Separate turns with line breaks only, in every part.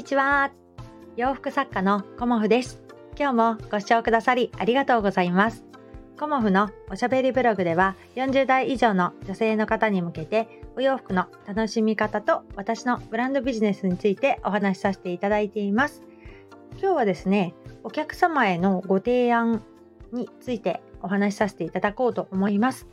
にちは。洋服作家のコモフです。今日もご視聴くださりありがとうございます。コモフのおしゃべりブログでは40代以上の女性の方に向けてお洋服の楽しみ方と私のブランドビジネスについてお話しさせていただいています。今日はですね、お客様へのご提案についてお話しさせていただこうと思います。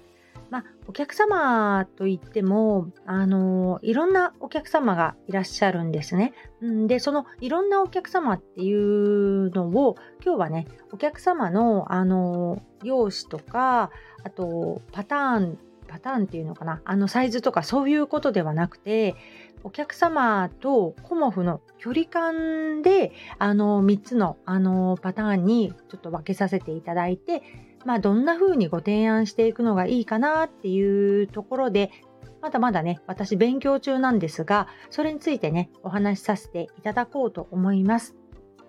まあ、お客様といっても、あのいろんなお客様がいらっしゃるんですね。んで、そのいろんなお客様っていうのを、今日はね、お客様の、あの容姿とか、あと、パターン、パターンっていうのかな、あのサイズとかそういうことではなくて、お客様とコモフの距離感で、あの3つの、あのパターンにちょっと分けさせていただいて、まあ、どんな風にご提案していくのがいいかなっていうところで、まだまだね、私勉強中なんですが、それについてね、お話しさせていただこうと思います。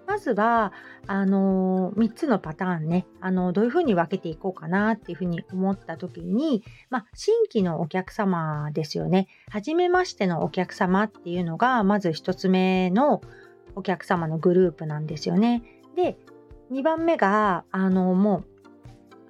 まずは、あのー、3つのパターンね、あのー、どういうふうに分けていこうかなっていうふうに思った時に、まあ、新規のお客様ですよね。初めましてのお客様っていうのが、まず1つ目のお客様のグループなんですよね。で、2番目が、あのー、もう、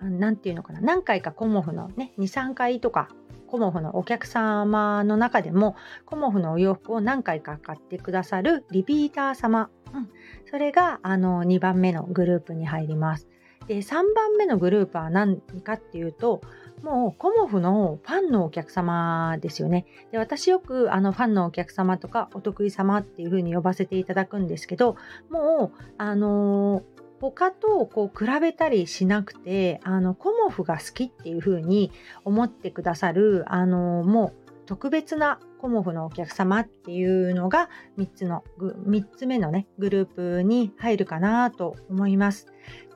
何て言うのかな何回かコモフのね23回とかコモフのお客様の中でもコモフのお洋服を何回か買ってくださるリピーター様、うん、それがあの2番目のグループに入ります。で3番目のグループは何かっていうともうコモフのファンのお客様ですよね。で私よくあのファンのお客様とかお得意様っていう風に呼ばせていただくんですけどもうあのー他とこう比べたりしなくてあのコモフが好きっていう風に思ってくださるあのもう特別なコモフのお客様っていうのが3つの3つ目のねグループに入るかなと思います。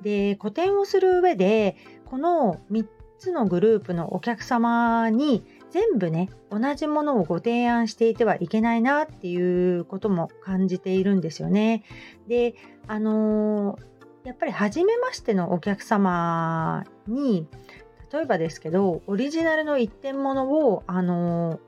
で個展をする上でこの3つのグループのお客様に全部ね同じものをご提案していてはいけないなっていうことも感じているんですよね。であのーやっぱり初めましてのお客様に例えばですけどオリジナルの一点物をあの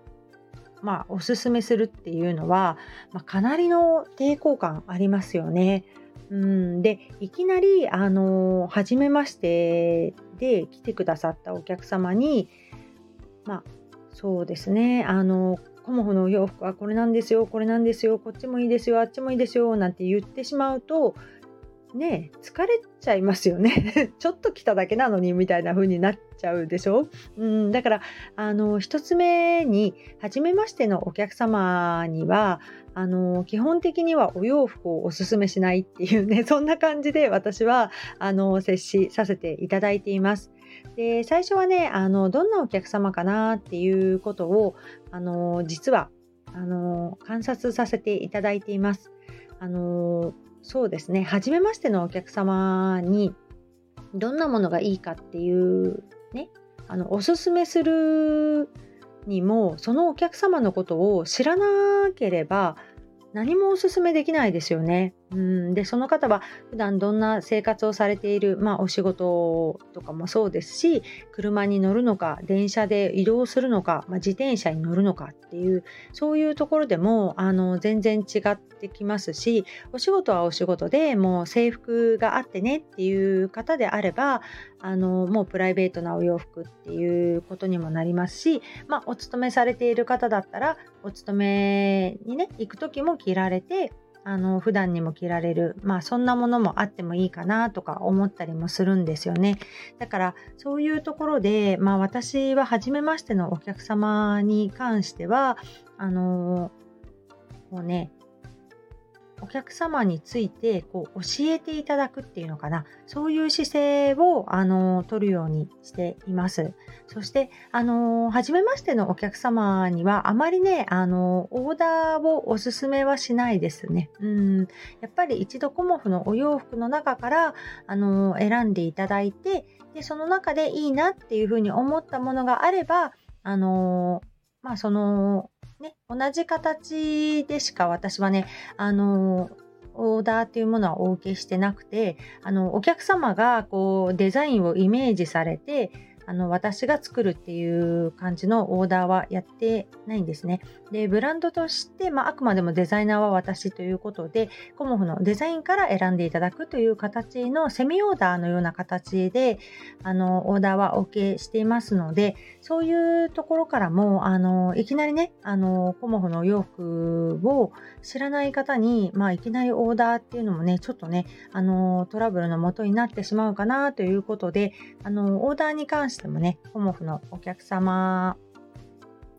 まあおすすめするっていうのは、まあ、かなりの抵抗感ありますよね。うんでいきなりあの初めましてで来てくださったお客様にまあそうですねあのコモフのお洋服はこれなんですよこれなんですよこっちもいいですよあっちもいいですよなんて言ってしまうとね疲れちゃいますよね ちょっと来ただけなのにみたいな風になっちゃうでしょ、うん、だからあの1つ目に初めましてのお客様にはあの基本的にはお洋服をおすすめしないっていうね そんな感じで私はあの接しさせていただいています。で最初はねあのどんなお客様かなっていうことをあの実はあの観察させていただいています。あのそうですね初めましてのお客様にどんなものがいいかっていうねあのおすすめするにもそのお客様のことを知らなければ何もおすすめできないですよね。うん。でその方は普段どんな生活をされている、まあ、お仕事とかもそうですし車に乗るのか電車で移動するのか、まあ、自転車に乗るのかっていうそういうところでもあの全然違ってきますしお仕事はお仕事でもう制服があってねっていう方であればあのもうプライベートなお洋服っていうことにもなりますし、まあ、お勤めされている方だったらお勤めにね行く時も着られてあの普段にも着られる、まあ、そんなものもあってもいいかなとか思ったりもするんですよね。だからそういうところで、まあ、私は初めましてのお客様に関してはあのもうねお客様についてこう教えていただくっていうのかな。そういう姿勢をあの取るようにしています。そしてあの初めましてのお客様にはあまりねあのオーダーをおすすめはしないですね。うん。やっぱり一度コモフのお洋服の中からあの選んでいただいてでその中でいいなっていうふうに思ったものがあればあのまあそのね、同じ形でしか私はね、あのオーダーっていうものはお受けしてなくて、あのお客様がこうデザインをイメージされて、あの私が作るっていう感じのオーダーはやってないんですね。で、ブランドとして、まあ、あくまでもデザイナーは私ということで、コモフのデザインから選んでいただくという形のセミオーダーのような形で、あの、オーダーはお受けしていますので、そういうところからも、あの、いきなりね、あの、コモフの洋服を知らない方に、まあ、いきなりオーダーっていうのもね、ちょっとね、あの、トラブルの元になってしまうかなということで、あの、オーダーに関してもね、コモフのお客様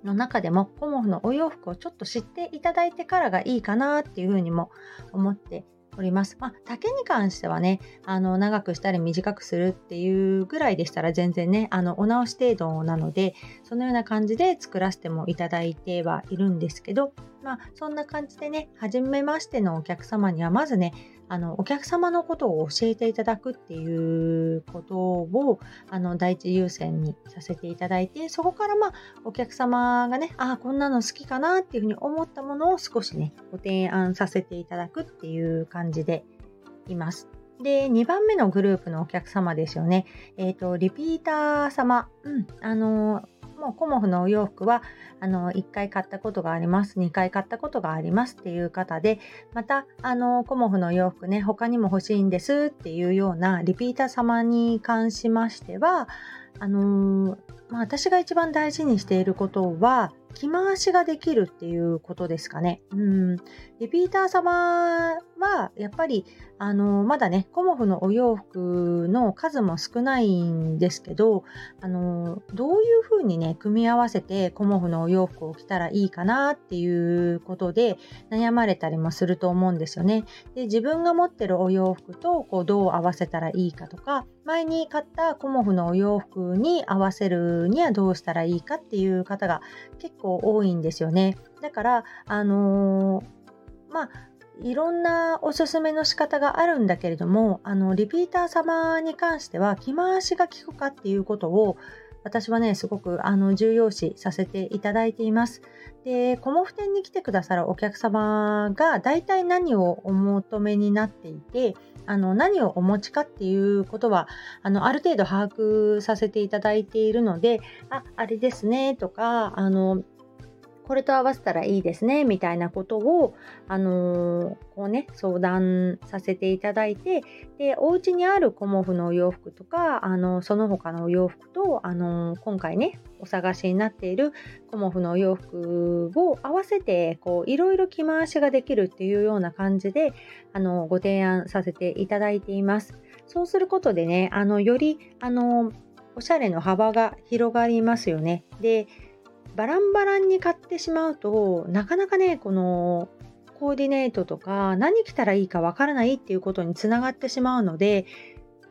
の中でもコモフのお洋服をちょっと知っていただいてからがいいかなっていうふうにも思っております。まあ、丈に関してはね、あの、長くしたり短くするっていうぐらいでしたら全然ね、あの、お直し程度なので、そのような感じで作らせてもいただいてはいるんですけど、まあ、そんな感じでね、初めましてのお客様には、まずね、あのお客様のことを教えていただくっていうことをあの第一優先にさせていただいてそこからまあお客様がねああこんなの好きかなっていうふうに思ったものを少しねご提案させていただくっていう感じでいます。で、2番目のグループのお客様ですよね。えっ、ー、と、リピーター様。うん。あのもうコモフのお洋服はあの1回買ったことがあります、2回買ったことがありますっていう方で、またあのコモフの洋服ね、他にも欲しいんですっていうようなリピーター様に関しましては、あのまあ、私が一番大事にしていることは、着回しができるっていうことですかね。うん。リピーター様は、やっぱり、あの、まだね、コモフのお洋服の数も少ないんですけど、あの、どういうふうにね、組み合わせてコモフのお洋服を着たらいいかなっていうことで悩まれたりもすると思うんですよね。で、自分が持ってるお洋服と、こう、どう合わせたらいいかとか、前に買ったコモフのお洋服に合わせるにはどうしたらいいかっていう方が結構多いんですよね。だから、あのー、まあ、いろんなおすすめの仕方があるんだけれども、あの、リピーター様に関しては、着回しが効くかっていうことを、私はね、すごくあの重要視させていただいています。で、コモフ店に来てくださるお客様が大体何をお求めになっていて、あの何をお持ちかっていうことはあのある程度把握させていただいているので、あ、あれですねとか、あのこれと合わせたらいいですねみたいなことを、あのー、こうね、相談させていただいて、で、お家にあるコモフのお洋服とか、あのその他のお洋服と、あのー、今回ね、お探しになっているコモフのお洋服を合わせて、いろいろ着回しができるっていうような感じで、あのご提案させていただいています。そうすることでね、あの、より、あのおしゃれの幅が広がりますよね。で、バランバランに買ってしまうとなかなかねこのコーディネートとか何着たらいいかわからないっていうことにつながってしまうので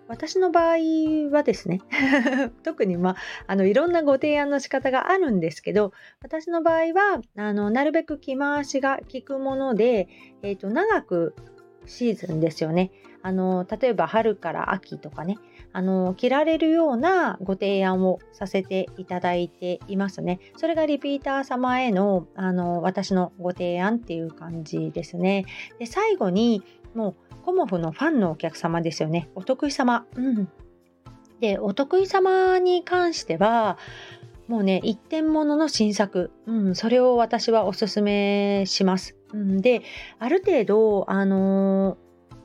私の場合はですね 特にまああのいろんなご提案の仕方があるんですけど私の場合はあのなるべく着回しが効くもので、えーと長くシーズンですよね。あの例えば春から秋とかねあの着られるようなご提案をさせていただいていますね。それがリピーター様へのあの私のご提案っていう感じですね。で最後にもうコモフのファンのお客様ですよね。お得意様。うん、でお得意様に関してはもうね一点物の新作、うん、それを私はおすすめします。うん、である程度あの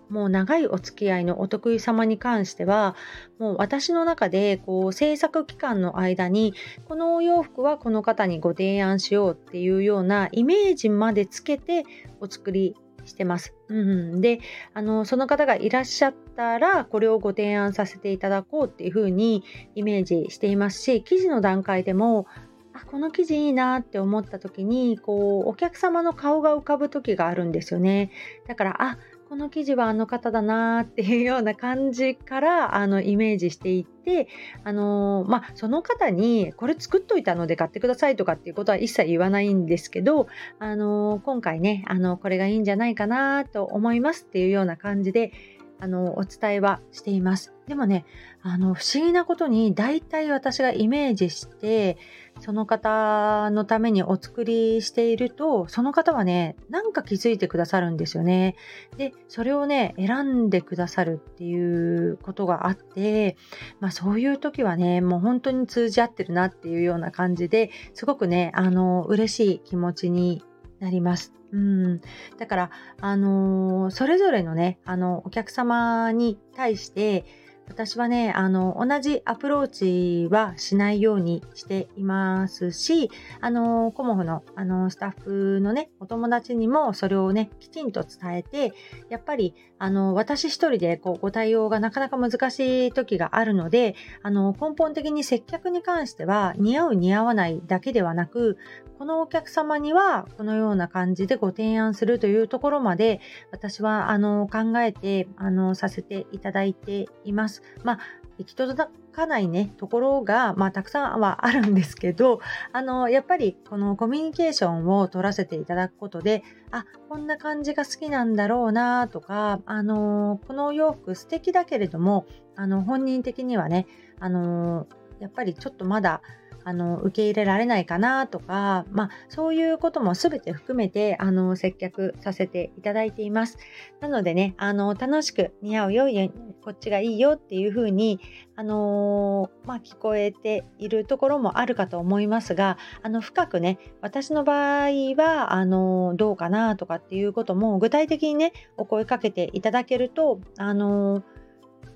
もう長いお付き合いのお得意様に関してはもう私の中でこう制作期間の間にこのお洋服はこの方にご提案しようっていうようなイメージまでつけてお作りしてます。うん、であのその方がいらっしゃったらこれをご提案させていただこうっていうふうにイメージしていますし記事の段階でもあこの記事いいなって思った時にこうお客様の顔が浮かぶ時があるんですよねだからあこの記事はあの方だなーっていうような感じからあのイメージしていってあのまあ、その方にこれ作っといたので買ってくださいとかっていうことは一切言わないんですけどあの今回ねあのこれがいいんじゃないかなと思いますっていうような感じであのお伝えはしています。でもねあの不思議なことに大体私がイメージしてその方のためにお作りしていると、その方はね、なんか気づいてくださるんですよね。で、それをね、選んでくださるっていうことがあって、まあそういう時はね、もう本当に通じ合ってるなっていうような感じですごくね、あの、嬉しい気持ちになります。うん、だから、あのー、それぞれのね、あの、お客様に対して、私はね、あの、同じアプローチはしないようにしていますし、あの、コモフの、あの、スタッフのね、お友達にもそれをね、きちんと伝えて、やっぱり、あの、私一人でこう、ご対応がなかなか難しい時があるので、あの、根本的に接客に関しては、似合う似合わないだけではなく、このお客様にはこのような感じでご提案するというところまで私はあの考えてあのさせていただいています。まあ行き届かないねところが、まあ、たくさんはあるんですけどあのやっぱりこのコミュニケーションを取らせていただくことであこんな感じが好きなんだろうなとかあのこのお洋服素敵だけれどもあの本人的にはねあのやっぱりちょっとまだあの受け入れられないかなとか、まあ、そういうことも全て含めてあの接客させていただいています。なのでね、あの楽しく似合うよ、こっちがいいよっていうふうに、あのまあ、聞こえているところもあるかと思いますが、あの深くね、私の場合はあのどうかなとかっていうことも具体的にね、お声かけていただけると、あの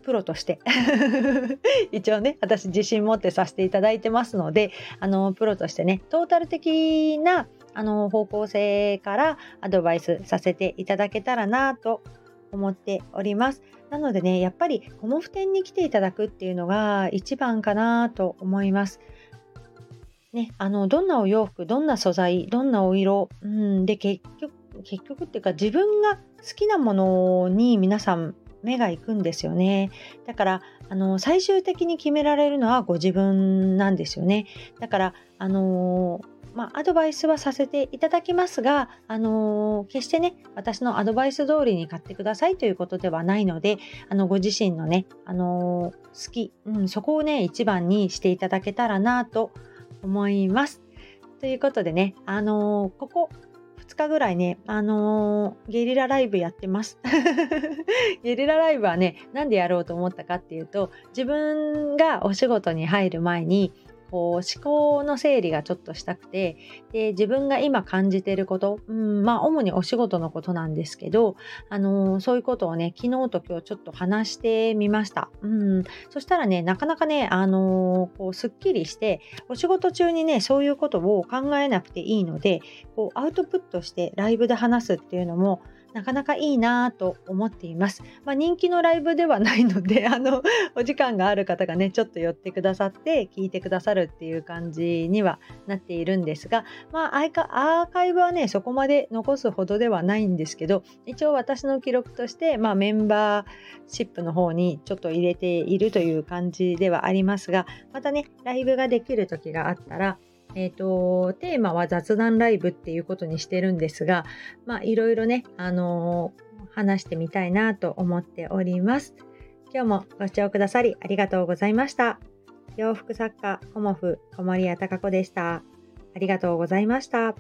プロとして 一応ね私自信持ってさせていただいてますのであのプロとしてねトータル的なあの方向性からアドバイスさせていただけたらなと思っております。なのでねやっぱりコモフ店に来ていただくっていうのが一番かなと思います。ね、あのどんなお洋服どんな素材どんなお色、うん、で結局結局っていうか自分が好きなものに皆さん目が行くんですよね。だからあの最終的に決められるのはご自分なんですよね。だからあのまあ、アドバイスはさせていただきますが、あのー、決してね、私のアドバイス通りに買ってくださいということではないので、あの、ご自身のね、あのー、好き、うん、そこをね、一番にしていただけたらなと思います。ということでね、あのー、ここ2日ぐらいね、あのー、ゲリラライブやってます。ゲリラライブはね、なんでやろうと思ったかっていうと、自分がお仕事に入る前に、こう思考の整理がちょっとしたくてで自分が今感じてること、うん、まあ主にお仕事のことなんですけど、あのー、そういうことをね昨日と今日ちょっと話してみました、うん、そしたらねなかなかね、あのー、こうすっきりしてお仕事中にねそういうことを考えなくていいのでこうアウトプットしてライブで話すっていうのもなかなかいいなと思っています。まあ、人気のライブではないので、あの、お時間がある方がね、ちょっと寄ってくださって聞いてくださるっていう感じにはなっているんですが、まあ、アーカイブはね、そこまで残すほどではないんですけど、一応私の記録として、まあ、メンバーシップの方にちょっと入れているという感じではありますが、またね、ライブができる時があったら、えっ、ー、と、テーマは雑談ライブっていうことにしてるんですが、まあ、いろいろね、あのー、話してみたいなと思っております。今日もご視聴くださりありがとうございました。洋服作家、コモフ、小森屋隆子でした。ありがとうございました。